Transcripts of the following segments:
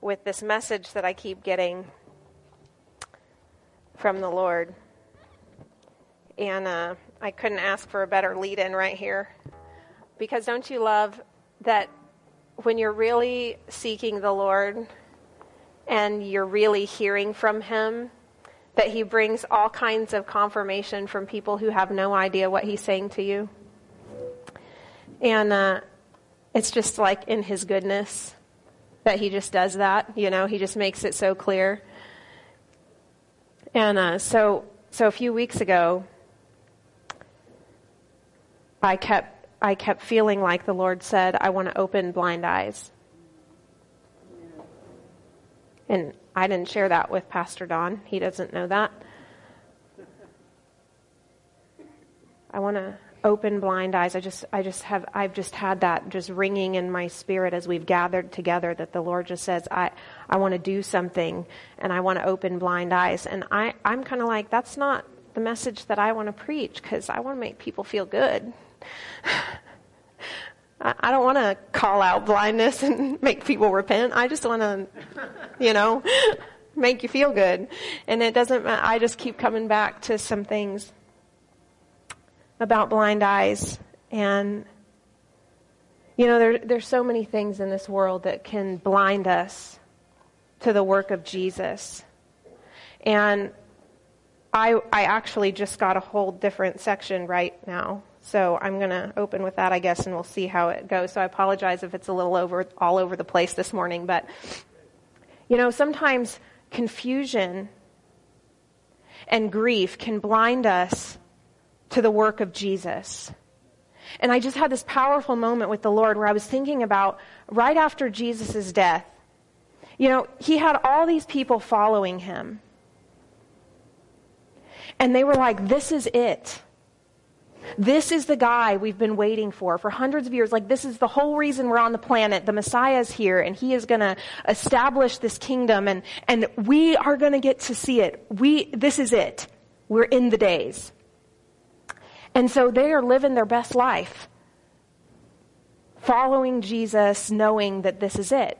with this message that I keep getting from the Lord. And uh, I couldn't ask for a better lead in right here. Because don't you love that when you're really seeking the Lord and you're really hearing from Him, that He brings all kinds of confirmation from people who have no idea what He's saying to you? And uh, it's just like in His goodness that He just does that. You know, He just makes it so clear. And uh, so, so a few weeks ago, I kept, I kept feeling like the Lord said, I want to open blind eyes. And I didn't share that with Pastor Don. He doesn't know that. I want to open blind eyes. I just, I just have, I've just had that just ringing in my spirit as we've gathered together that the Lord just says, I, I want to do something and I want to open blind eyes. And I, I'm kind of like, that's not the message that I want to preach because I want to make people feel good. I don't want to call out blindness and make people repent. I just want to, you know, make you feel good. And it doesn't, I just keep coming back to some things about blind eyes. And, you know, there, there's so many things in this world that can blind us to the work of Jesus. And I, I actually just got a whole different section right now so I'm going to open with that, I guess, and we'll see how it goes. So I apologize if it's a little over all over the place this morning, but you know, sometimes confusion and grief can blind us to the work of Jesus. And I just had this powerful moment with the Lord where I was thinking about right after Jesus' death. You know, he had all these people following him. And they were like, this is it. This is the guy we've been waiting for for hundreds of years. Like, this is the whole reason we're on the planet. The Messiah is here and he is going to establish this kingdom and, and we are going to get to see it. We, this is it. We're in the days. And so they are living their best life, following Jesus, knowing that this is it.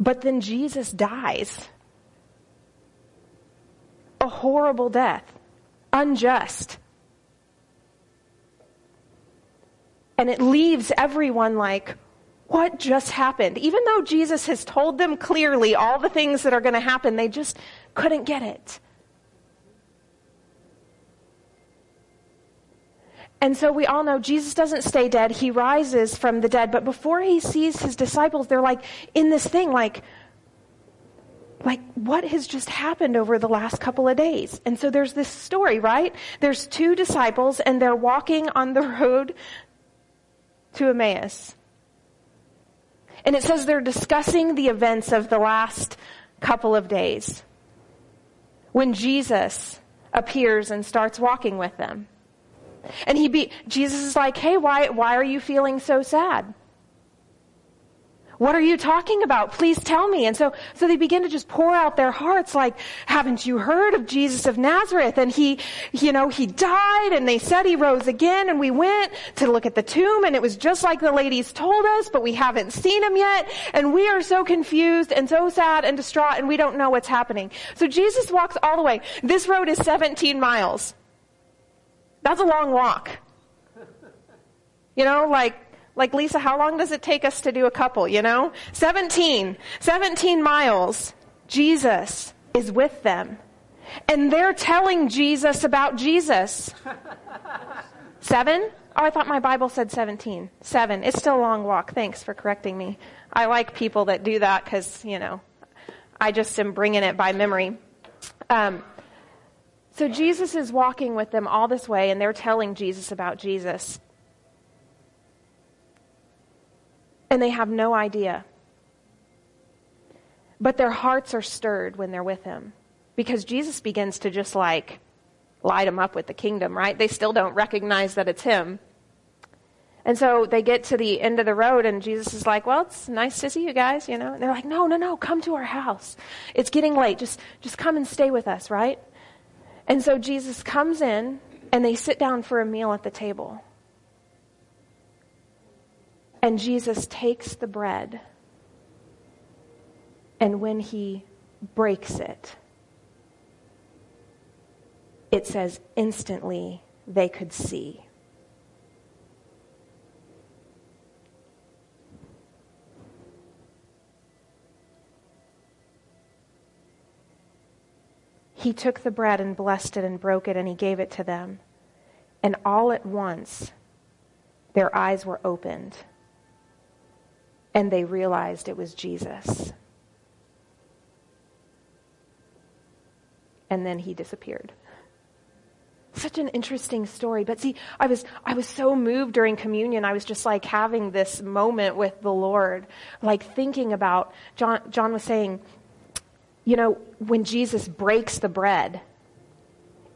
But then Jesus dies. A horrible death. Unjust. And it leaves everyone like, what just happened? Even though Jesus has told them clearly all the things that are going to happen, they just couldn't get it. And so we all know Jesus doesn't stay dead. He rises from the dead. But before he sees his disciples, they're like in this thing, like, like what has just happened over the last couple of days? And so there's this story, right? There's two disciples and they're walking on the road to Emmaus. And it says they're discussing the events of the last couple of days when Jesus appears and starts walking with them. And he be, Jesus is like, hey, why, why are you feeling so sad? What are you talking about? Please tell me. And so, so they begin to just pour out their hearts like, haven't you heard of Jesus of Nazareth? And he, you know, he died and they said he rose again and we went to look at the tomb and it was just like the ladies told us, but we haven't seen him yet. And we are so confused and so sad and distraught and we don't know what's happening. So Jesus walks all the way. This road is 17 miles. That's a long walk. You know, like like, Lisa, how long does it take us to do a couple, you know? 17. 17 miles. Jesus is with them. And they're telling Jesus about Jesus. Seven? Oh, I thought my Bible said 17. Seven. It's still a long walk. Thanks for correcting me. I like people that do that because, you know, I just am bringing it by memory. Um, so Jesus is walking with them all this way, and they're telling Jesus about Jesus. and they have no idea. But their hearts are stirred when they're with him because Jesus begins to just like light them up with the kingdom, right? They still don't recognize that it's him. And so they get to the end of the road and Jesus is like, "Well, it's nice to see you guys, you know." And they're like, "No, no, no, come to our house. It's getting late. Just just come and stay with us, right?" And so Jesus comes in and they sit down for a meal at the table. And Jesus takes the bread And when he breaks it, it says instantly they could see. He took the bread and blessed it and broke it and he gave it to them. And all at once, their eyes were opened and they realized it was Jesus. And then he disappeared. Such an interesting story. But see, I was, I was so moved during communion. I was just like having this moment with the Lord, like thinking about, John, John was saying, you know, when Jesus breaks the bread,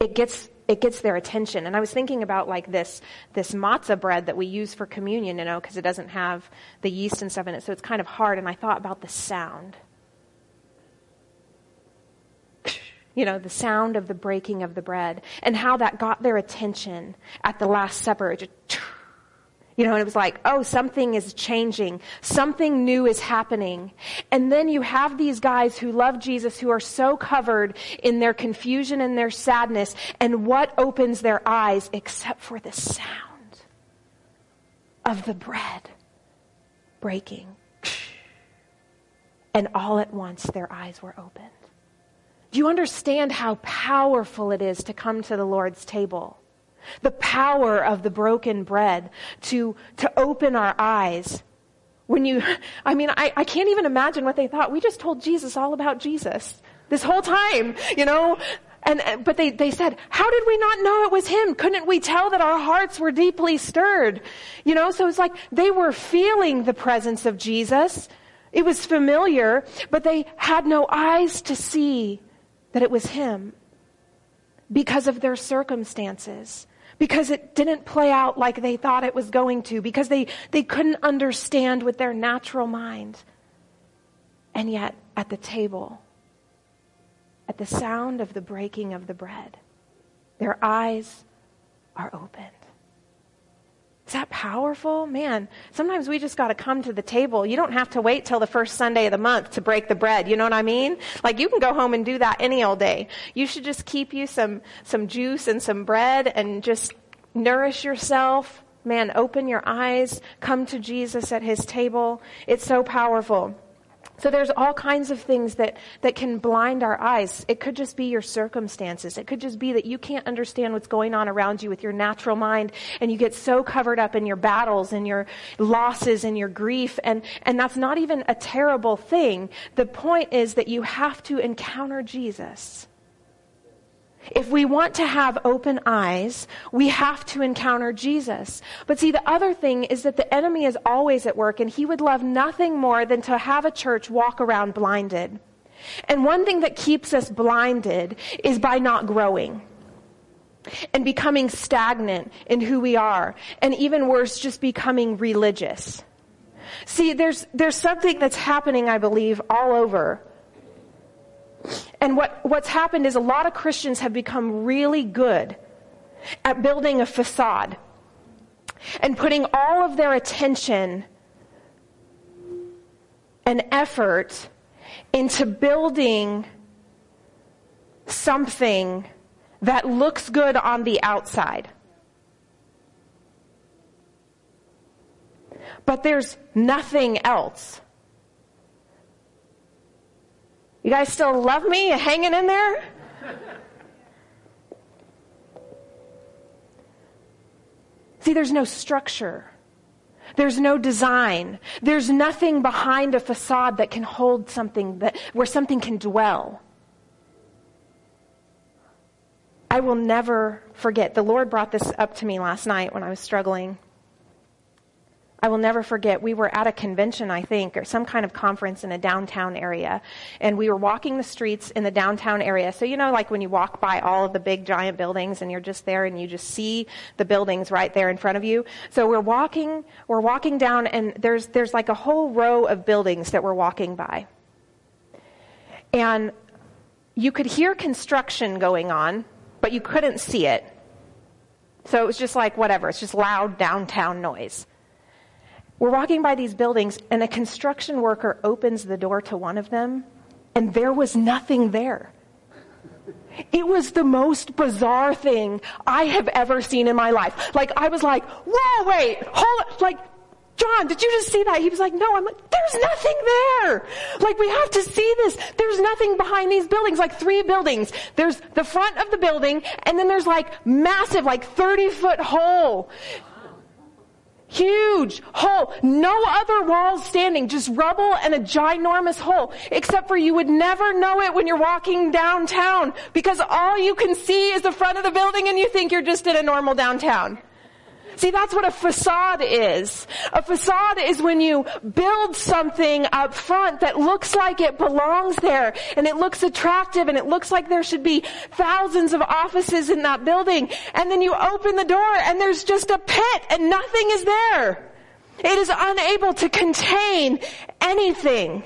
it gets it gets their attention. And I was thinking about like this this matzah bread that we use for communion, you know, because it doesn't have the yeast and stuff in it, so it's kind of hard. And I thought about the sound. You know, the sound of the breaking of the bread and how that got their attention at the Last Supper. It just, you know, and it was like, oh, something is changing. Something new is happening. And then you have these guys who love Jesus who are so covered in their confusion and their sadness. And what opens their eyes except for the sound of the bread breaking? And all at once their eyes were opened. Do you understand how powerful it is to come to the Lord's table? The power of the broken bread to, to open our eyes. When you, I mean, I, I can't even imagine what they thought. We just told Jesus all about Jesus this whole time, you know? And, but they, they said, how did we not know it was him? Couldn't we tell that our hearts were deeply stirred? You know, so it's like they were feeling the presence of Jesus. It was familiar, but they had no eyes to see that it was him because of their circumstances because it didn't play out like they thought it was going to, because they, they couldn't understand with their natural mind. And yet, at the table, at the sound of the breaking of the bread, their eyes are opened. Is that powerful? Man, sometimes we just got to come to the table. You don't have to wait till the first Sunday of the month to break the bread. You know what I mean? Like you can go home and do that any old day. You should just keep you some, some juice and some bread and just nourish yourself. Man, open your eyes. Come to Jesus at his table. It's so powerful. So there's all kinds of things that, that can blind our eyes. It could just be your circumstances. It could just be that you can't understand what's going on around you with your natural mind and you get so covered up in your battles and your losses and your grief and, and that's not even a terrible thing. The point is that you have to encounter Jesus. If we want to have open eyes, we have to encounter Jesus. But see, the other thing is that the enemy is always at work, and he would love nothing more than to have a church walk around blinded. And one thing that keeps us blinded is by not growing and becoming stagnant in who we are, and even worse, just becoming religious. See, there's, there's something that's happening, I believe, all over and what, what's happened is a lot of Christians have become really good at building a facade and putting all of their attention and effort into building something that looks good on the outside. But there's nothing else. You guys still love me? Hanging in there? See, there's no structure. There's no design. There's nothing behind a facade that can hold something that, where something can dwell. I will never forget. The Lord brought this up to me last night when I was struggling. I will never forget, we were at a convention, I think, or some kind of conference in a downtown area. And we were walking the streets in the downtown area. So, you know, like when you walk by all of the big giant buildings and you're just there and you just see the buildings right there in front of you. So we're walking, we're walking down and there's, there's like a whole row of buildings that we're walking by. And you could hear construction going on, but you couldn't see it. So it was just like whatever, it's just loud downtown noise. We're walking by these buildings, and a construction worker opens the door to one of them, and there was nothing there. It was the most bizarre thing I have ever seen in my life. Like, I was like, whoa, wait, hold, like, John, did you just see that? He was like, no, I'm like, there's nothing there. Like, we have to see this. There's nothing behind these buildings, like three buildings. There's the front of the building, and then there's like massive, like 30 foot hole. Huge hole. No other walls standing, just rubble and a ginormous hole. Except for you would never know it when you're walking downtown because all you can see is the front of the building and you think you're just in a normal downtown. See, that's what a facade is. A facade is when you build something up front that looks like it belongs there and it looks attractive and it looks like there should be thousands of offices in that building. And then you open the door and there's just a pit and nothing is there. It is unable to contain anything.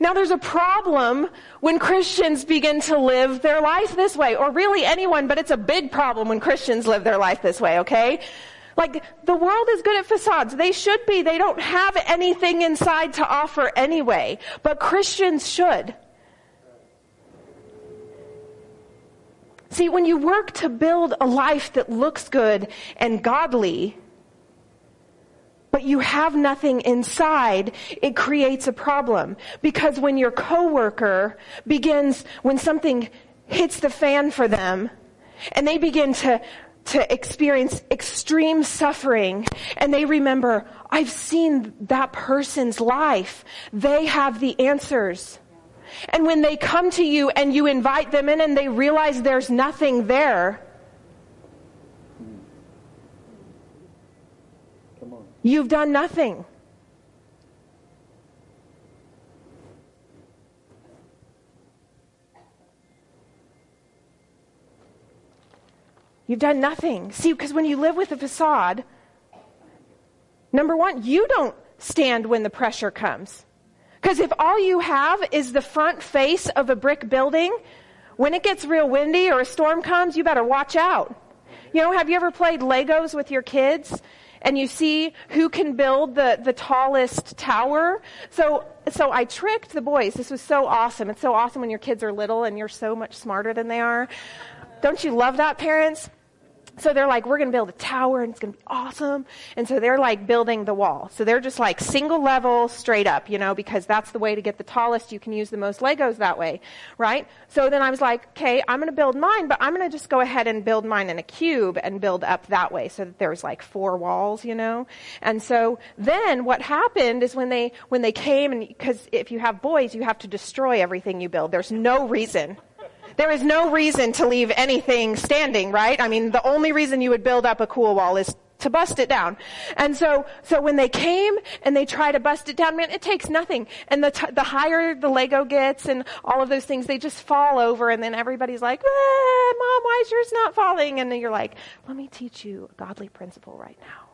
Now there's a problem when Christians begin to live their life this way, or really anyone, but it's a big problem when Christians live their life this way, okay? Like, the world is good at facades. They should be. They don't have anything inside to offer anyway. But Christians should. See, when you work to build a life that looks good and godly, but you have nothing inside, it creates a problem. Because when your coworker begins, when something hits the fan for them, and they begin to, to experience extreme suffering, and they remember, I've seen that person's life. They have the answers. And when they come to you and you invite them in and they realize there's nothing there, You've done nothing. You've done nothing. See, because when you live with a facade, number one, you don't stand when the pressure comes. Because if all you have is the front face of a brick building, when it gets real windy or a storm comes, you better watch out. You know, have you ever played Legos with your kids? And you see who can build the, the tallest tower. So, so I tricked the boys. This was so awesome. It's so awesome when your kids are little and you're so much smarter than they are. Don't you love that, parents? So they're like, we're going to build a tower and it's going to be awesome. And so they're like building the wall. So they're just like single level straight up, you know, because that's the way to get the tallest. You can use the most Legos that way, right? So then I was like, okay, I'm going to build mine, but I'm going to just go ahead and build mine in a cube and build up that way so that there's like four walls, you know? And so then what happened is when they, when they came and, because if you have boys, you have to destroy everything you build. There's no reason there is no reason to leave anything standing, right? I mean, the only reason you would build up a cool wall is to bust it down. And so, so when they came and they try to bust it down, man, it takes nothing. And the, t- the higher the Lego gets and all of those things, they just fall over and then everybody's like, ah, mom, why is yours not falling? And then you're like, let me teach you a godly principle right now.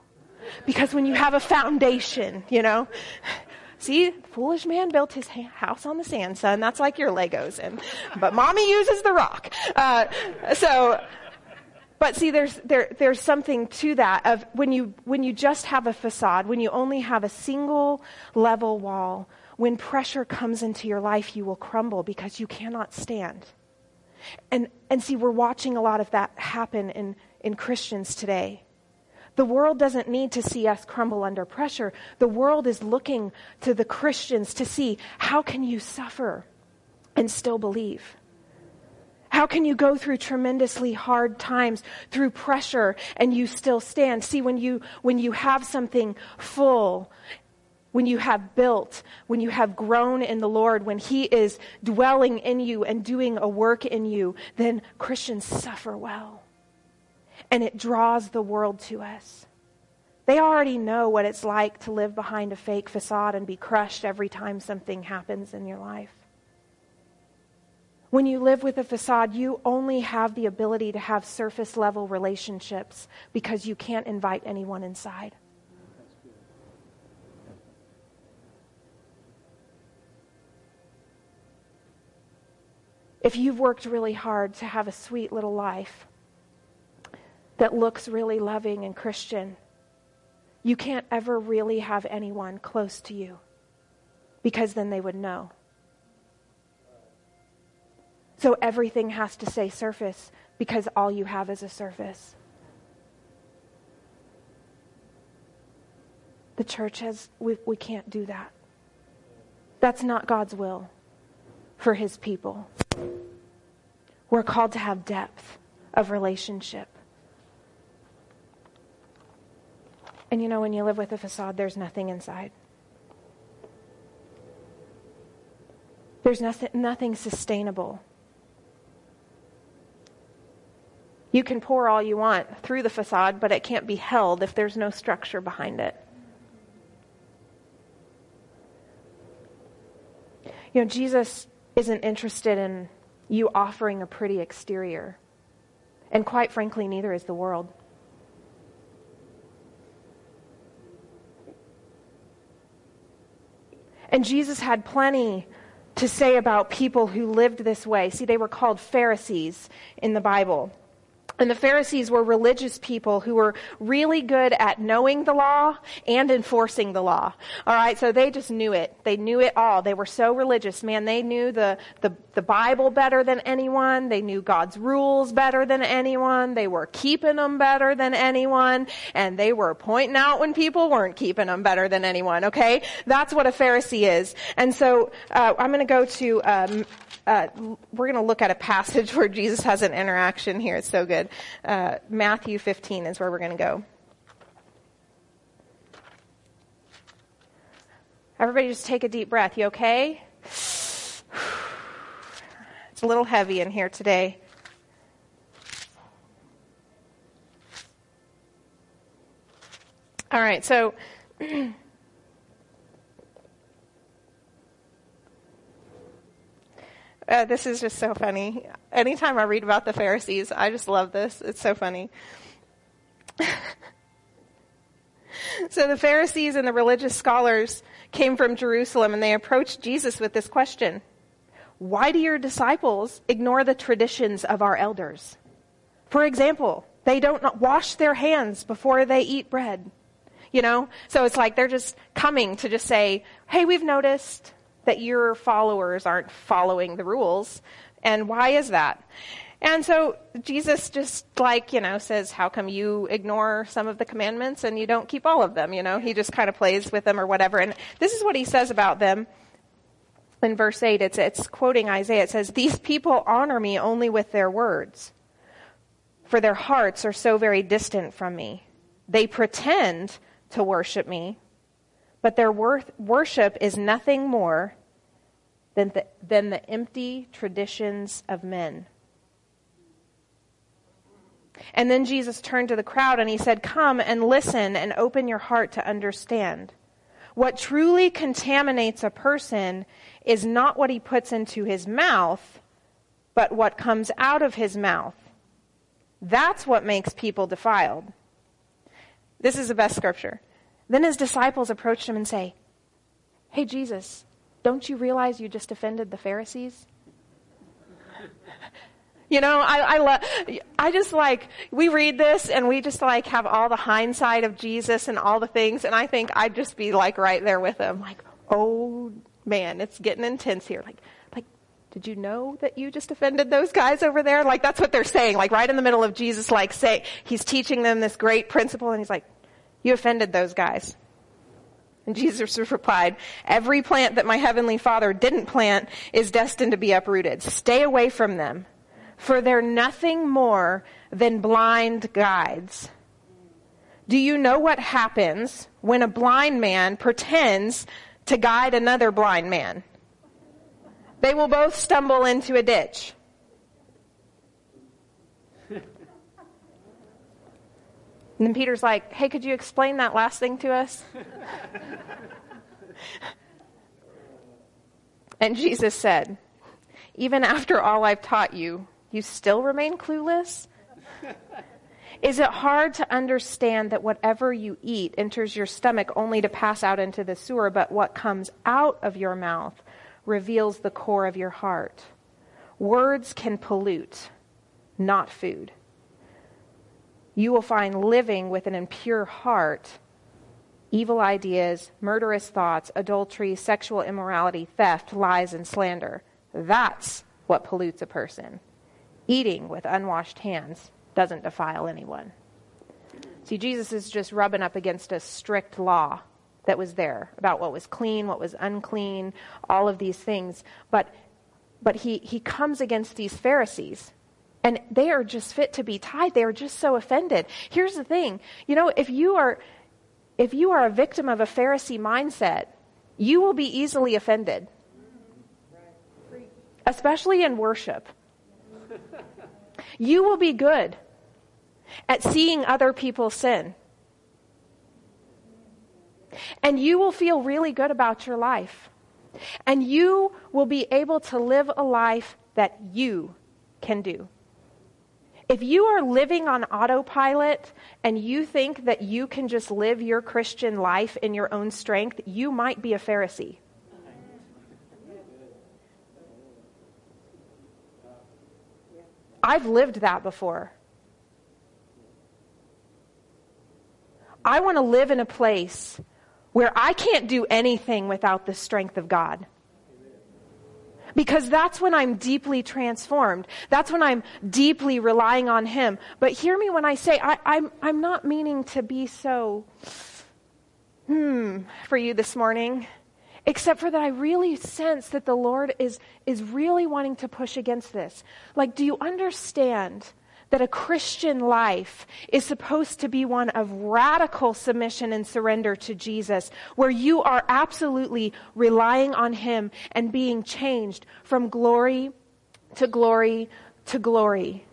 Because when you have a foundation, you know, See, foolish man built his house on the sand, son. That's like your Legos. And, but mommy uses the rock. Uh, so, but see, there's, there, there's something to that of when you, when you just have a facade, when you only have a single level wall, when pressure comes into your life, you will crumble because you cannot stand. And, and see, we're watching a lot of that happen in, in Christians today. The world doesn't need to see us crumble under pressure. The world is looking to the Christians to see how can you suffer and still believe? How can you go through tremendously hard times through pressure and you still stand? See, when you, when you have something full, when you have built, when you have grown in the Lord, when He is dwelling in you and doing a work in you, then Christians suffer well and it draws the world to us. They already know what it's like to live behind a fake facade and be crushed every time something happens in your life. When you live with a facade, you only have the ability to have surface level relationships because you can't invite anyone inside. If you've worked really hard to have a sweet little life, that looks really loving and Christian, you can't ever really have anyone close to you because then they would know. So everything has to say surface because all you have is a surface. The church has, we, we can't do that. That's not God's will for his people. We're called to have depth of relationship. And you know, when you live with a facade, there's nothing inside. There's nothing, nothing sustainable. You can pour all you want through the facade, but it can't be held if there's no structure behind it. You know, Jesus isn't interested in you offering a pretty exterior. And quite frankly, neither is the world. And Jesus had plenty to say about people who lived this way. See, they were called Pharisees in the Bible. And the Pharisees were religious people who were really good at knowing the law and enforcing the law. All right, so they just knew it. They knew it all. They were so religious. Man, they knew the, the, the Bible better than anyone. They knew God's rules better than anyone. They were keeping them better than anyone. And they were pointing out when people weren't keeping them better than anyone, okay? That's what a Pharisee is. And so uh, I'm going to go to um, uh, we're going to look at a passage where Jesus has an interaction here. It's so good. Uh, Matthew 15 is where we're going to go. Everybody just take a deep breath. You okay? It's a little heavy in here today. All right, so Uh, this is just so funny. Anytime I read about the Pharisees, I just love this. It's so funny. so the Pharisees and the religious scholars came from Jerusalem and they approached Jesus with this question. Why do your disciples ignore the traditions of our elders? For example, they don't wash their hands before they eat bread. You know? So it's like they're just coming to just say, hey, we've noticed that your followers aren't following the rules. And why is that? And so Jesus just like, you know, says, how come you ignore some of the commandments and you don't keep all of them? You know, he just kind of plays with them or whatever. And this is what he says about them in verse 8. It's, it's quoting Isaiah. It says, these people honor me only with their words, for their hearts are so very distant from me. They pretend to worship me, but their worth, worship is nothing more than the, than the empty traditions of men. And then Jesus turned to the crowd and he said, Come and listen and open your heart to understand. What truly contaminates a person is not what he puts into his mouth, but what comes out of his mouth. That's what makes people defiled. This is the best scripture. Then his disciples approached him and say, Hey, Jesus, don't you realize you just offended the Pharisees? You know, I, I love, I just like, we read this and we just like have all the hindsight of Jesus and all the things and I think I'd just be like right there with him. Like, oh man, it's getting intense here. Like, like, did you know that you just offended those guys over there? Like that's what they're saying. Like right in the middle of Jesus, like say, he's teaching them this great principle and he's like, you offended those guys. And hmm. Jesus replied, Every plant that my heavenly Father didn't plant is destined to be uprooted. Stay away from them, for they're nothing more than blind guides. Do you know what happens when a blind man pretends to guide another blind man? They will both stumble into a ditch. And then Peter's like, hey, could you explain that last thing to us? and Jesus said, even after all I've taught you, you still remain clueless? Is it hard to understand that whatever you eat enters your stomach only to pass out into the sewer, but what comes out of your mouth reveals the core of your heart? Words can pollute, not food you will find living with an impure heart evil ideas, murderous thoughts, adultery, sexual immorality, theft, lies, and slander. That's what pollutes a person. Eating with unwashed hands doesn't defile anyone. See, Jesus is just rubbing up against a strict law that was there about what was clean, what was unclean, all of these things. But, but he, he comes against these Pharisees. And they are just fit to be tied. They are just so offended. Here's the thing. You know, if you are if you are a victim of a Pharisee mindset, you will be easily offended. Especially in worship. You will be good at seeing other people sin. And you will feel really good about your life. And you will be able to live a life that you can do. If you are living on autopilot and you think that you can just live your Christian life in your own strength, you might be a Pharisee. I've lived that before. I want to live in a place where I can't do anything without the strength of God. Because that's when I'm deeply transformed. That's when I'm deeply relying on Him. But hear me when I say, I, am I'm, I'm not meaning to be so, hmm, for you this morning. Except for that I really sense that the Lord is, is really wanting to push against this. Like, do you understand that a Christian life is supposed to be one of radical submission and surrender to Jesus, where you are absolutely relying on Him and being changed from glory to glory to glory.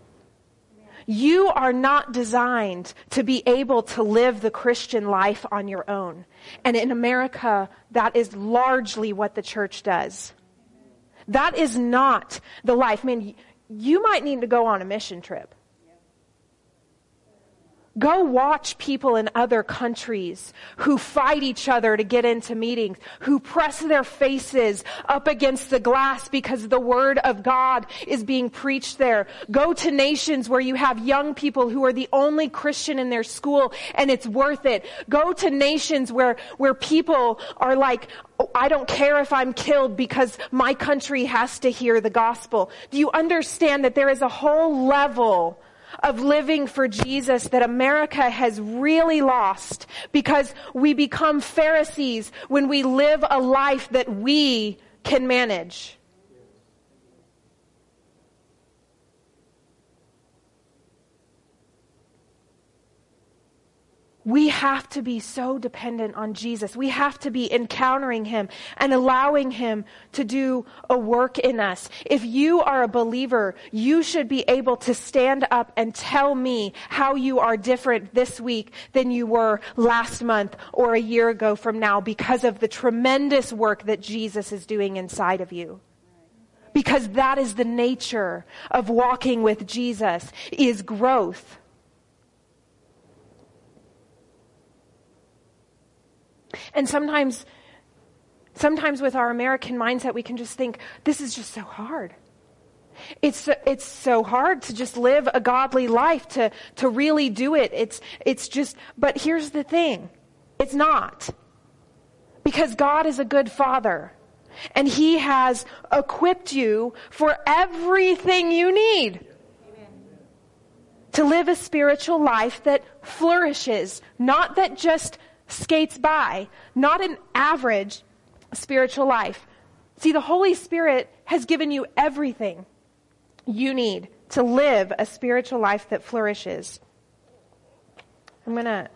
You are not designed to be able to live the Christian life on your own. And in America, that is largely what the church does. That is not the life. I mean, you might need to go on a mission trip. Go watch people in other countries who fight each other to get into meetings, who press their faces up against the glass because the word of God is being preached there. Go to nations where you have young people who are the only Christian in their school and it's worth it. Go to nations where, where people are like, oh, I don't care if I'm killed because my country has to hear the gospel. Do you understand that there is a whole level of living for Jesus that America has really lost because we become Pharisees when we live a life that we can manage. We have to be so dependent on Jesus. We have to be encountering Him and allowing Him to do a work in us. If you are a believer, you should be able to stand up and tell me how you are different this week than you were last month or a year ago from now because of the tremendous work that Jesus is doing inside of you because that is the nature of walking with Jesus is growth. And sometimes, sometimes with our American mindset, we can just think, this is just so hard. It's, it's so hard to just live a godly life, to, to really do it. It's, it's just, but here's the thing. It's not. Because God is a good father. And He has equipped you for everything you need to live a spiritual life that flourishes, not that just skates by, not an average spiritual life. See, the Holy Spirit has given you everything you need to live a spiritual life that flourishes. I'm going to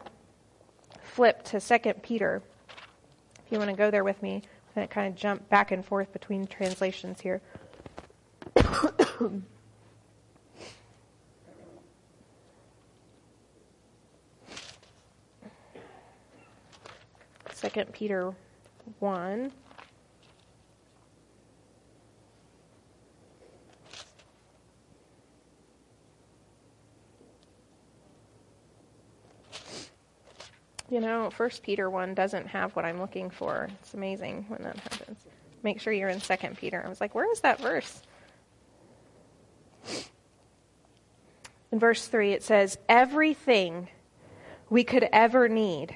flip to 2 Peter. If you want to go there with me, I'm going to kind of jump back and forth between translations here. Second Peter 1. You know, First Peter 1 doesn't have what I'm looking for. It's amazing when that happens. Make sure you're in Second Peter. I was like, where is that verse? In verse 3, it says, Everything we could ever need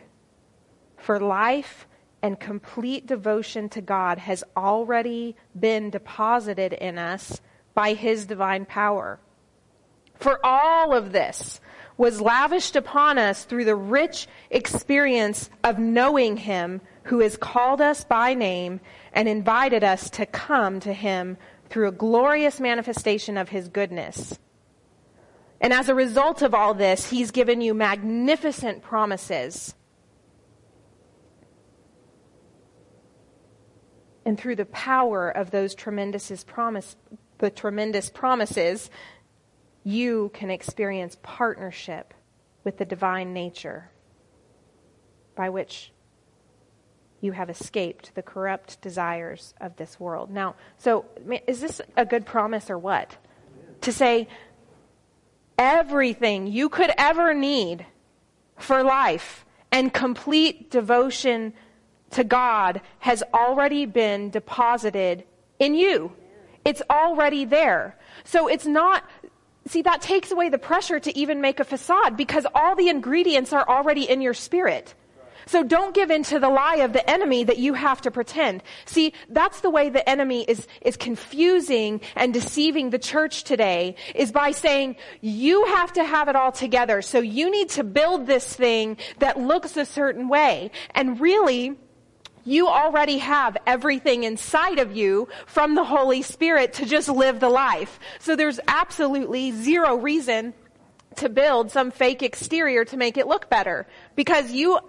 for life and complete devotion to God has already been deposited in us by His divine power. For all of this was lavished upon us through the rich experience of knowing Him who has called us by name and invited us to come to Him through a glorious manifestation of His goodness. And as a result of all this, He's given you magnificent promises. And through the power of those tremendous promise, the tremendous promises, you can experience partnership with the divine nature by which you have escaped the corrupt desires of this world. Now, so is this a good promise or what? To say everything you could ever need for life and complete devotion to God has already been deposited in you. It's already there. So it's not, see, that takes away the pressure to even make a facade because all the ingredients are already in your spirit. So don't give in to the lie of the enemy that you have to pretend. See, that's the way the enemy is, is confusing and deceiving the church today, is by saying, you have to have it all together, so you need to build this thing that looks a certain way. And really, you already have everything inside of you from the Holy Spirit to just live the life. So there's absolutely zero reason to build some fake exterior to make it look better because you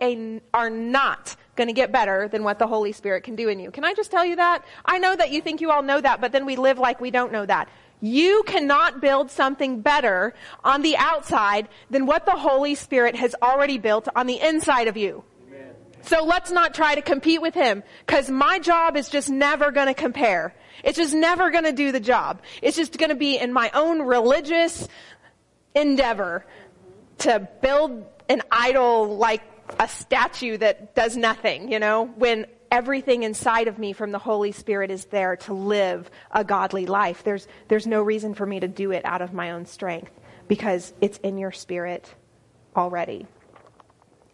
are not going to get better than what the Holy Spirit can do in you. Can I just tell you that? I know that you think you all know that, but then we live like we don't know that. You cannot build something better on the outside than what the Holy Spirit has already built on the inside of you. So let's not try to compete with him because my job is just never going to compare. It's just never going to do the job. It's just going to be in my own religious endeavor to build an idol like a statue that does nothing, you know, when everything inside of me from the Holy Spirit is there to live a godly life. There's, there's no reason for me to do it out of my own strength because it's in your spirit already.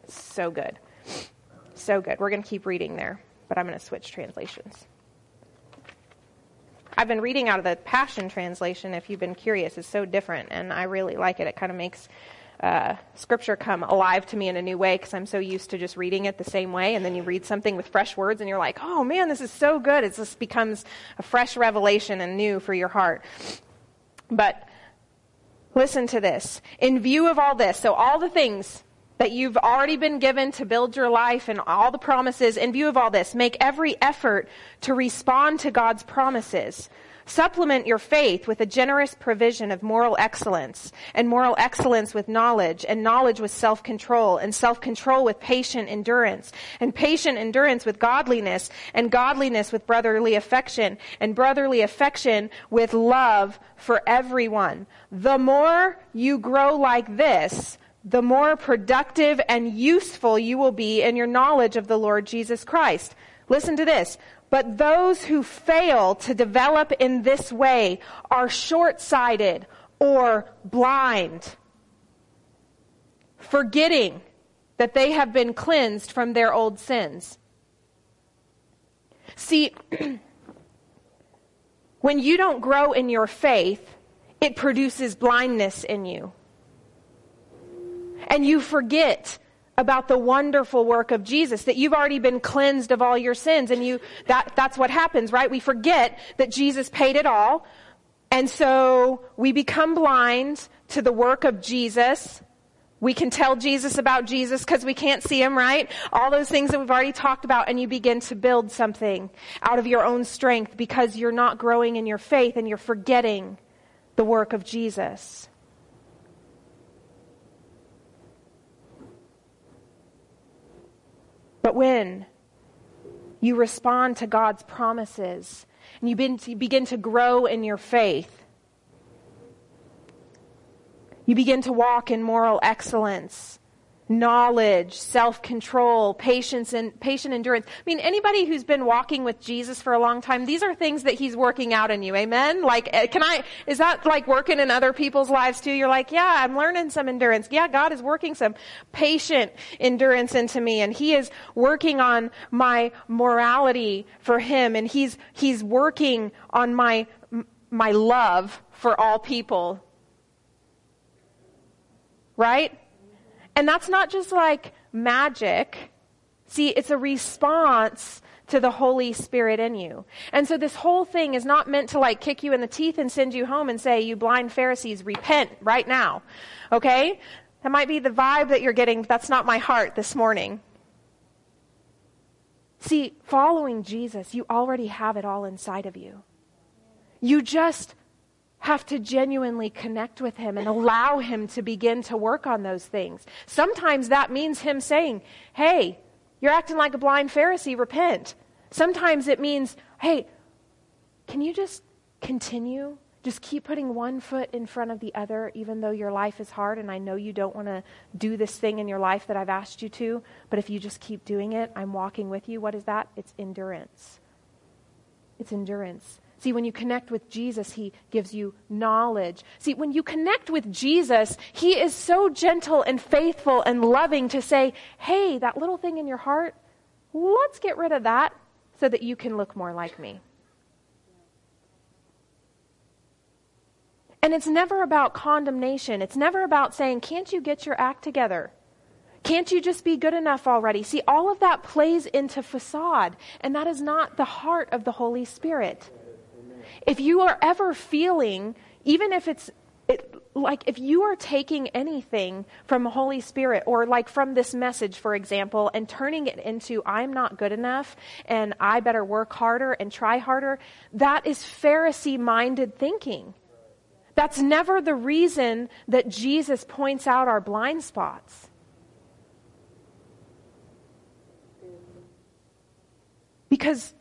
So good. So good. We're going to keep reading there, but I'm going to switch translations. I've been reading out of the Passion Translation, if you've been curious. It's so different, and I really like it. It kind of makes uh, Scripture come alive to me in a new way because I'm so used to just reading it the same way, and then you read something with fresh words, and you're like, oh man, this is so good. It just becomes a fresh revelation and new for your heart. But listen to this. In view of all this, so all the things that you've already been given to build your life and all the promises in view of all this. Make every effort to respond to God's promises. Supplement your faith with a generous provision of moral excellence, and moral excellence with knowledge, and knowledge with self-control, and self-control with patient endurance, and patient endurance with godliness, and godliness with brotherly affection, and brotherly affection with love for everyone. The more you grow like this, the more productive and useful you will be in your knowledge of the Lord Jesus Christ. Listen to this. But those who fail to develop in this way are short-sighted or blind, forgetting that they have been cleansed from their old sins. See, when you don't grow in your faith, it produces blindness in you and you forget about the wonderful work of Jesus, that you've already been cleansed of all your sins. And you, that, that's what happens, right? We forget that Jesus paid it all. And so we become blind to the work of Jesus. We can tell Jesus about Jesus because we can't see him, right? All those things that we've already talked about and you begin to build something out of your own strength because you're not growing in your faith and you're forgetting the work of Jesus. But when you respond to God's promises and you begin to grow in your faith, you begin to walk in moral excellence, knowledge, self-control, patience and patient endurance. I mean, anybody who's been walking with Jesus for a long time, these are things that he's working out in you. Amen? Like, eh, can I, is that like working in other people's lives too? You're like, yeah, I'm learning some endurance. Yeah, God is working some patient endurance into me and he is working on my morality for him and he's, he's working on my, my love for all people. Right? And that's not just like magic. See, it's a response to the Holy Spirit in you. And so this whole thing is not meant to like kick you in the teeth and send you home and say, you blind Pharisees, repent right now. Okay? That might be the vibe that you're getting. but That's not my heart this morning. See, following Jesus, you already have it all inside of you. You just have to genuinely connect with Him and allow Him to begin to work on those things. Sometimes that means Him saying, Hey, you're acting like a blind Pharisee, repent. Sometimes it means, Hey, can you just continue? Just keep putting one foot in front of the other, even though your life is hard, and I know you don't want to do this thing in your life that I've asked you to, but if you just keep doing it, I'm walking with you. What is that? It's endurance. It's endurance. See, when you connect with Jesus, He gives you knowledge. See, when you connect with Jesus, He is so gentle and faithful and loving to say, hey, that little thing in your heart, let's get rid of that so that you can look more like me. And it's never about condemnation. It's never about saying, can't you get your act together? Can't you just be good enough already? See, all of that plays into facade, and that is not the heart of the Holy Spirit. If you are ever feeling, even if it's it, like if you are taking anything from the Holy Spirit or like from this message, for example, and turning it into, I'm not good enough and I better work harder and try harder, that is Pharisee minded thinking. That's never the reason that Jesus points out our blind spots. Because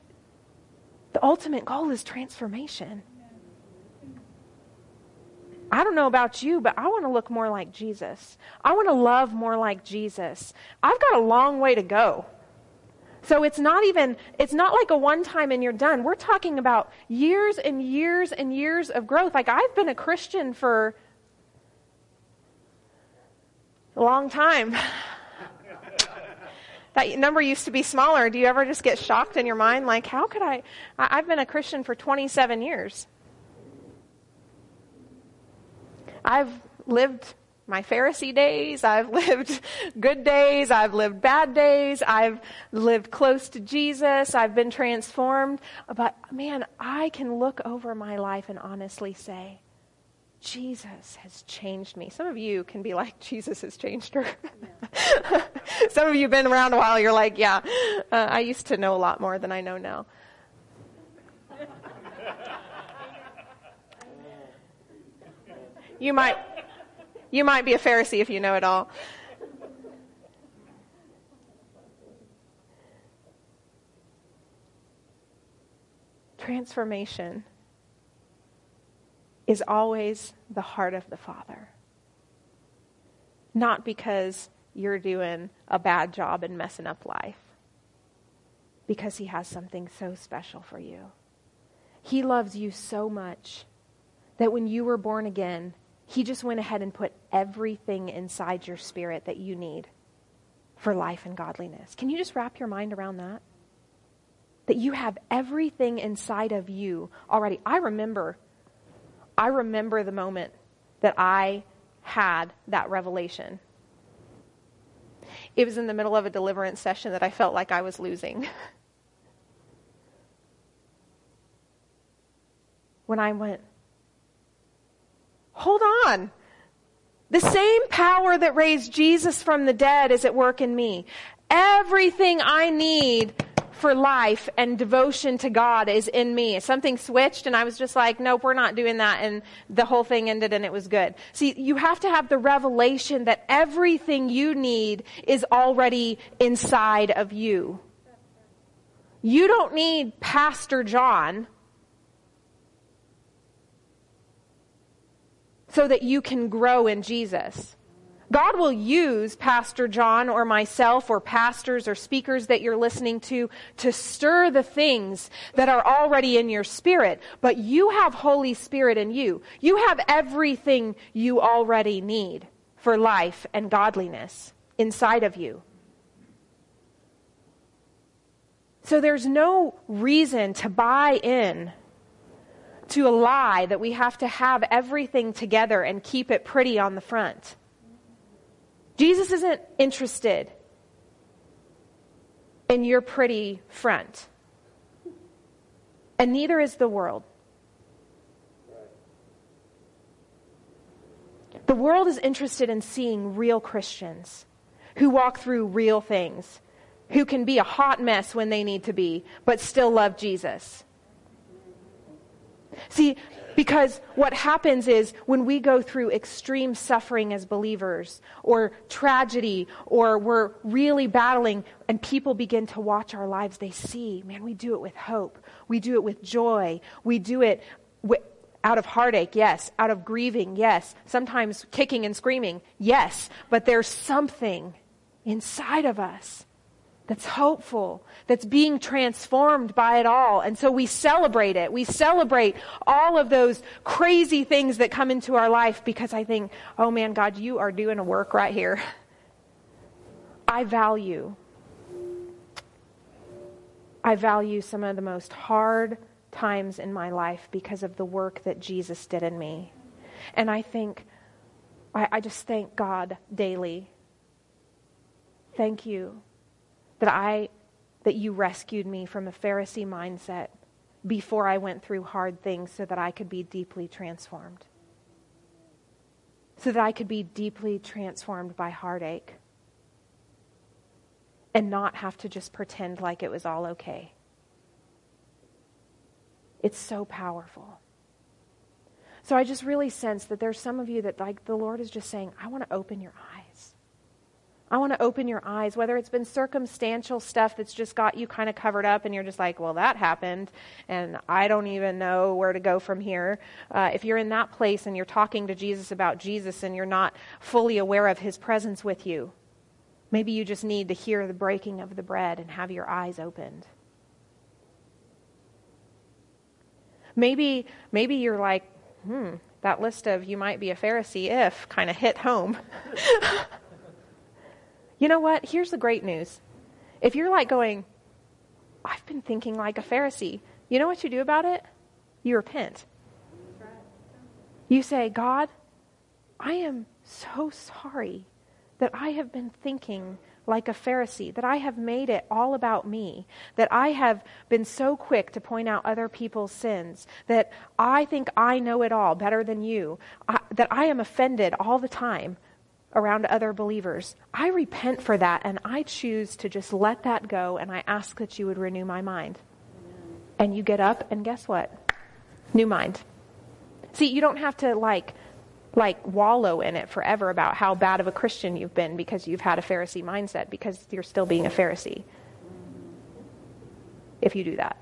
the ultimate goal is transformation. I don't know about you, but I want to look more like Jesus. I want to love more like Jesus. I've got a long way to go. So it's not even, it's not like a one time and you're done. We're talking about years and years and years of growth. Like I've been a Christian for a long time. that number used to be smaller. Do you ever just get shocked in your mind? Like, how could I? I've been a Christian for 27 years. I've lived my Pharisee days. I've lived good days. I've lived bad days. I've lived close to Jesus. I've been transformed. But man, I can look over my life and honestly say, Jesus has changed me. Some of you can be like, Jesus has changed her. Some of you have been around a while, you're like, yeah, uh, I used to know a lot more than I know now. You might, you might be a Pharisee if you know it all. Transformation is always the heart of the Father. Not because you're doing a bad job and messing up life, because He has something so special for you. He loves you so much that when you were born again, He just went ahead and put everything inside your spirit that you need for life and godliness. Can you just wrap your mind around that? That you have everything inside of you already. I remember I remember the moment that I had that revelation. It was in the middle of a deliverance session that I felt like I was losing. when I went, hold on. The same power that raised Jesus from the dead is at work in me. Everything I need for life and devotion to God is in me. Something switched and I was just like, nope, we're not doing that. And the whole thing ended and it was good. See, you have to have the revelation that everything you need is already inside of you. You don't need Pastor John so that you can grow in Jesus. God will use Pastor John or myself or pastors or speakers that you're listening to to stir the things that are already in your spirit. But you have Holy Spirit in you. You have everything you already need for life and godliness inside of you. So there's no reason to buy in to a lie that we have to have everything together and keep it pretty on the front. Jesus isn't interested in your pretty front. And neither is the world. The world is interested in seeing real Christians who walk through real things, who can be a hot mess when they need to be, but still love Jesus. See, because what happens is when we go through extreme suffering as believers, or tragedy, or we're really battling, and people begin to watch our lives, they see, man, we do it with hope. We do it with joy. We do it with, out of heartache, yes. Out of grieving, yes. Sometimes kicking and screaming, yes. But there's something inside of us that's hopeful, that's being transformed by it all. And so we celebrate it. We celebrate all of those crazy things that come into our life because I think, oh man, God, you are doing a work right here. I value, I value some of the most hard times in my life because of the work that Jesus did in me. And I think, I, I just thank God daily. Thank you that I that you rescued me from a Pharisee mindset before I went through hard things so that I could be deeply transformed. So that I could be deeply transformed by heartache and not have to just pretend like it was all okay. It's so powerful. So I just really sense that there's some of you that like the Lord is just saying, I want to open your eyes. I want to open your eyes, whether it's been circumstantial stuff that's just got you kind of covered up and you're just like, well, that happened and I don't even know where to go from here. Uh, if you're in that place and you're talking to Jesus about Jesus and you're not fully aware of his presence with you, maybe you just need to hear the breaking of the bread and have your eyes opened. Maybe, maybe you're like, hmm, that list of you might be a Pharisee if kind of hit home. You know what? Here's the great news. If you're like going, I've been thinking like a Pharisee, you know what you do about it? You repent. You say, God, I am so sorry that I have been thinking like a Pharisee, that I have made it all about me, that I have been so quick to point out other people's sins, that I think I know it all better than you, I, that I am offended all the time around other believers. I repent for that and I choose to just let that go and I ask that you would renew my mind. And you get up and guess what? New mind. See, you don't have to like like wallow in it forever about how bad of a Christian you've been because you've had a Pharisee mindset because you're still being a Pharisee. If you do that.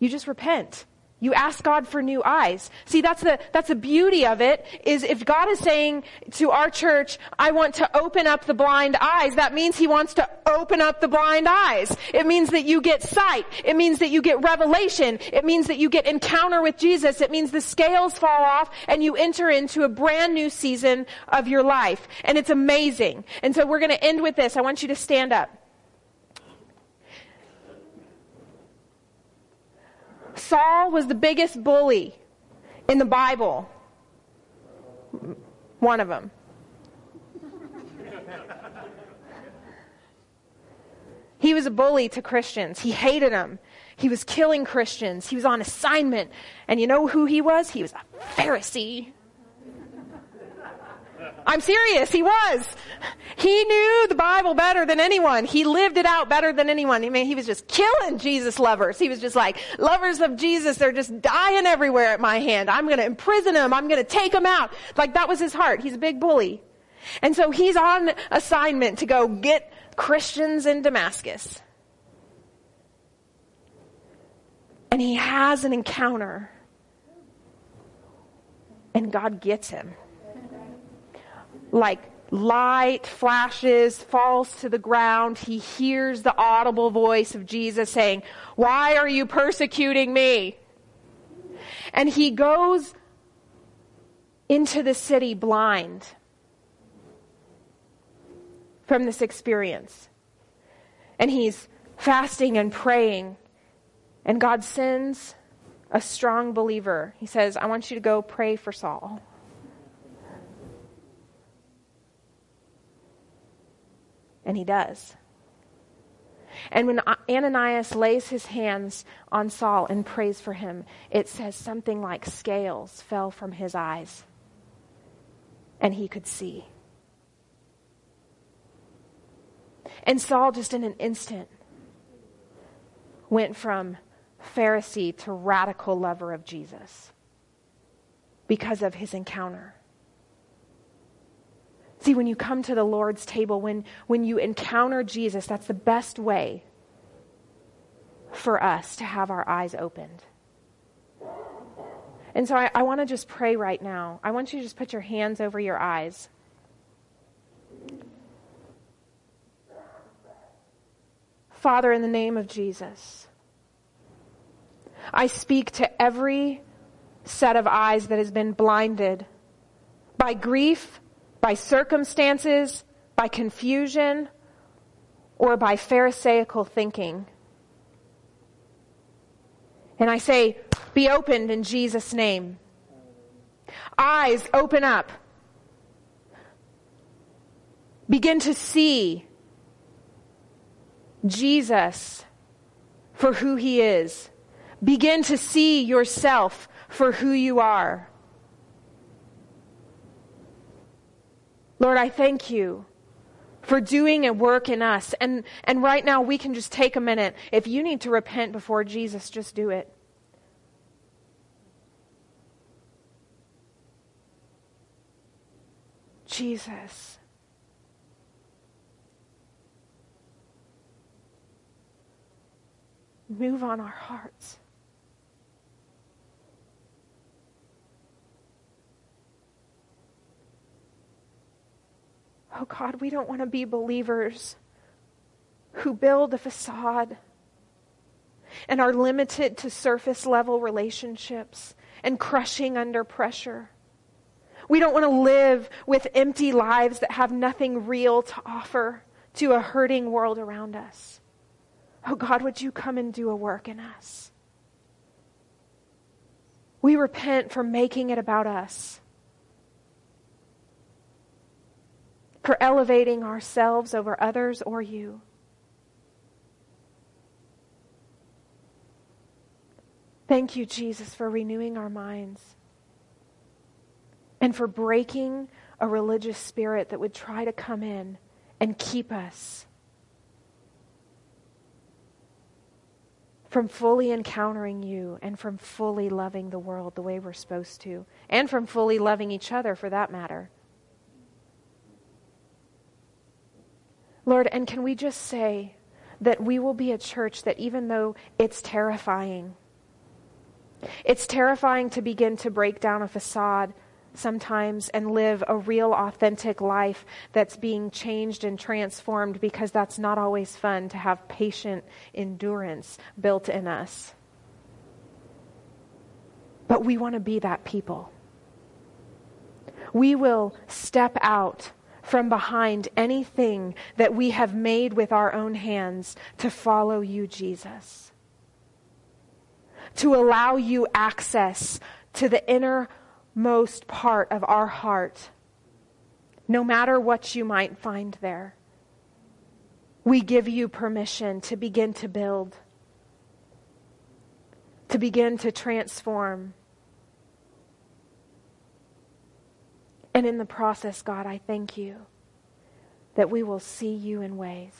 You just repent. You ask God for new eyes. See, that's the, that's the beauty of it, is if God is saying to our church, I want to open up the blind eyes, that means He wants to open up the blind eyes. It means that you get sight. It means that you get revelation. It means that you get encounter with Jesus. It means the scales fall off and you enter into a brand new season of your life. And it's amazing. And so we're gonna end with this. I want you to stand up. Saul was the biggest bully in the Bible. One of them. He was a bully to Christians. He hated them. He was killing Christians. He was on assignment. And you know who he was? He was a Pharisee. I'm serious. He was. He knew the Bible better than anyone. He lived it out better than anyone. I mean, he was just killing Jesus lovers. He was just like, lovers of Jesus, they're just dying everywhere at my hand. I'm going to imprison them. I'm going to take them out. Like that was his heart. He's a big bully. And so he's on assignment to go get Christians in Damascus. And he has an encounter. And God gets him. Like light flashes, falls to the ground. He hears the audible voice of Jesus saying, Why are you persecuting me? And he goes into the city blind from this experience. And he's fasting and praying. And God sends a strong believer. He says, I want you to go pray for Saul. And he does. And when Ananias lays his hands on Saul and prays for him, it says something like scales fell from his eyes and he could see. And Saul, just in an instant, went from Pharisee to radical lover of Jesus because of his encounter. See, when you come to the Lord's table, when, when you encounter Jesus, that's the best way for us to have our eyes opened. And so I, I want to just pray right now. I want you to just put your hands over your eyes. Father, in the name of Jesus, I speak to every set of eyes that has been blinded by grief by circumstances, by confusion, or by Pharisaical thinking. And I say, be opened in Jesus' name. Eyes open up. Begin to see Jesus for who he is. Begin to see yourself for who you are. Lord, I thank you for doing a work in us. And, and right now, we can just take a minute. If you need to repent before Jesus, just do it. Jesus. Move on our hearts. Oh God, we don't want to be believers who build a facade and are limited to surface level relationships and crushing under pressure. We don't want to live with empty lives that have nothing real to offer to a hurting world around us. Oh God, would you come and do a work in us? We repent for making it about us. For elevating ourselves over others or you. Thank you, Jesus, for renewing our minds and for breaking a religious spirit that would try to come in and keep us from fully encountering you and from fully loving the world the way we're supposed to, and from fully loving each other for that matter. Lord, and can we just say that we will be a church that even though it's terrifying, it's terrifying to begin to break down a facade sometimes and live a real, authentic life that's being changed and transformed because that's not always fun to have patient endurance built in us. But we want to be that people. We will step out from behind anything that we have made with our own hands to follow you, Jesus. To allow you access to the innermost part of our heart, no matter what you might find there. We give you permission to begin to build, to begin to transform And in the process, God, I thank you that we will see you in ways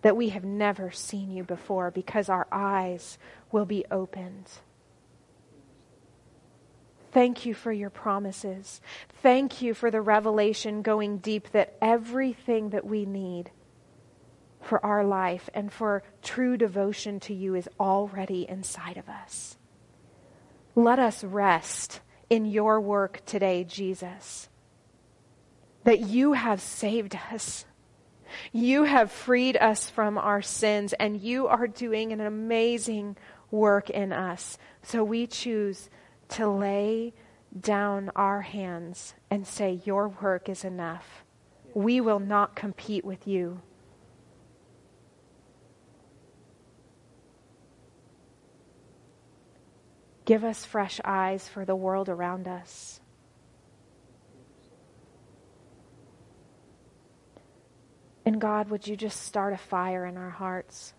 that we have never seen you before because our eyes will be opened. Thank you for your promises. Thank you for the revelation going deep that everything that we need for our life and for true devotion to you is already inside of us. Let us rest in your work today, Jesus. that you have saved us. You have freed us from our sins, and you are doing an amazing work in us. So we choose to lay down our hands and say, Your work is enough. We will not compete with you. Give us fresh eyes for the world around us. And God, would you just start a fire in our hearts?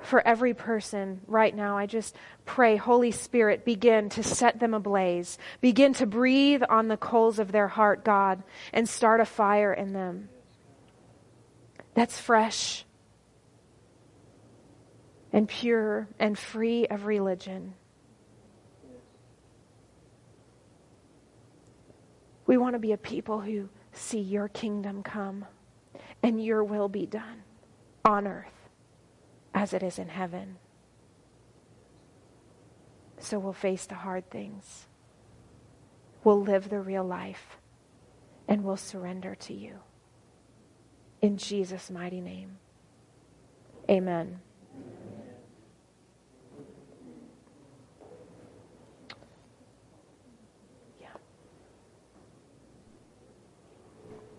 For every person right now, I just pray, Holy Spirit, begin to set them ablaze. Begin to breathe on the coals of their heart, God, and start a fire in them that's fresh and pure and free of religion. We want to be a people who see your kingdom come and your will be done on earth as it is in heaven. So we'll face the hard things. We'll live the real life and we'll surrender to you. In Jesus' mighty name. Amen.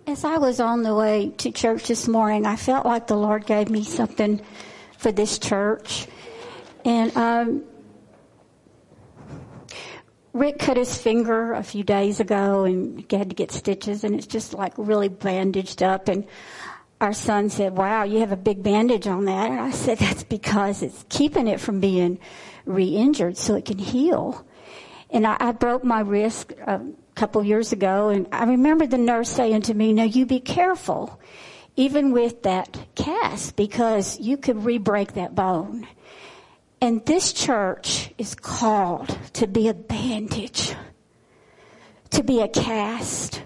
As I was on the way to church this morning, I felt like the Lord gave me something for this church. And um, Rick cut his finger a few days ago and he had to get stitches and it's just like really bandaged up and our son said, wow, you have a big bandage on that. And I said, that's because it's keeping it from being re-injured so it can heal. And I, I broke my wrist uh, couple years ago, and I remember the nurse saying to me, "Now you be careful, even with that cast, because you could re-break that bone." And this church is called to be a bandage, to be a cast,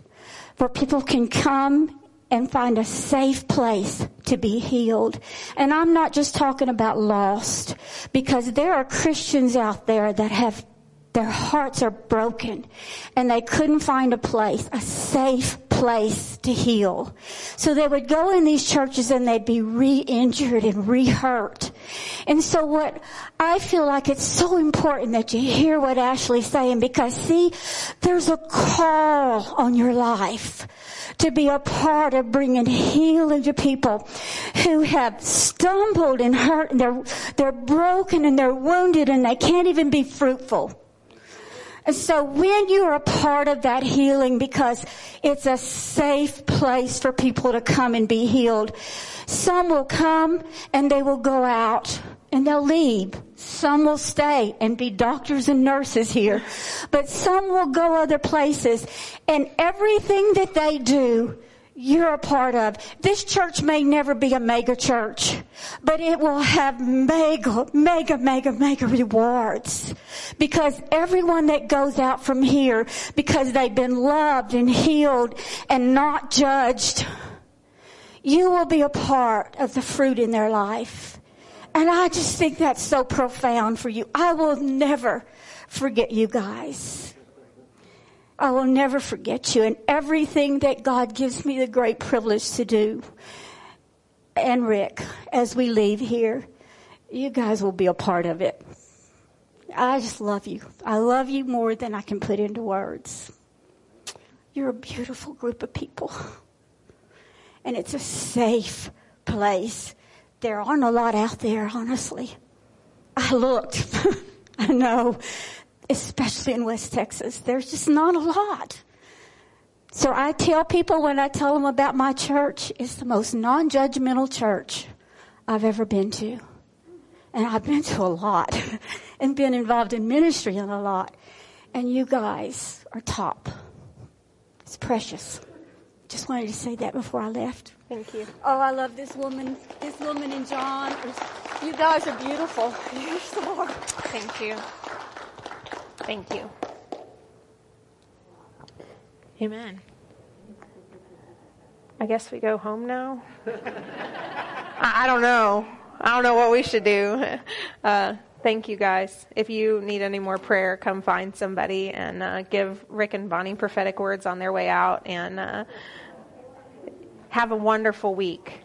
where people can come and find a safe place to be healed. And I'm not just talking about lost, because there are Christians out there that have their hearts are broken and they couldn't find a place, a safe place to heal. So they would go in these churches and they'd be re-injured and re-hurt. And so what I feel like it's so important that you hear what Ashley's saying because see, there's a call on your life to be a part of bringing healing to people who have stumbled and hurt and they're, they're broken and they're wounded and they can't even be fruitful. And so when you are a part of that healing because it's a safe place for people to come and be healed, some will come and they will go out and they'll leave. Some will stay and be doctors and nurses here, but some will go other places and everything that they do you're a part of. This church may never be a mega church, but it will have mega, mega, mega, mega rewards. Because everyone that goes out from here, because they've been loved and healed and not judged, you will be a part of the fruit in their life. And I just think that's so profound for you. I will never forget you guys. I will never forget you and everything that God gives me the great privilege to do. And Rick, as we leave here, you guys will be a part of it. I just love you. I love you more than I can put into words. You're a beautiful group of people. And it's a safe place. There aren't a lot out there, honestly. I looked. I know especially in West Texas. There's just not a lot. So I tell people when I tell them about my church, it's the most non-judgmental church I've ever been to. And I've been to a lot and been involved in ministry in a lot. And you guys are top. It's precious. Just wanted to say that before I left. Thank you. Oh, I love this woman. This woman and John. You guys are beautiful. You're so Thank you. Thank you. Amen. I guess we go home now. I, don't know. I don't know what we should do. Uh, Thank you guys. If you need any more prayer, come find somebody and uh, give Rick and Bonnie prophetic words on their way out. And uh, have a wonderful week.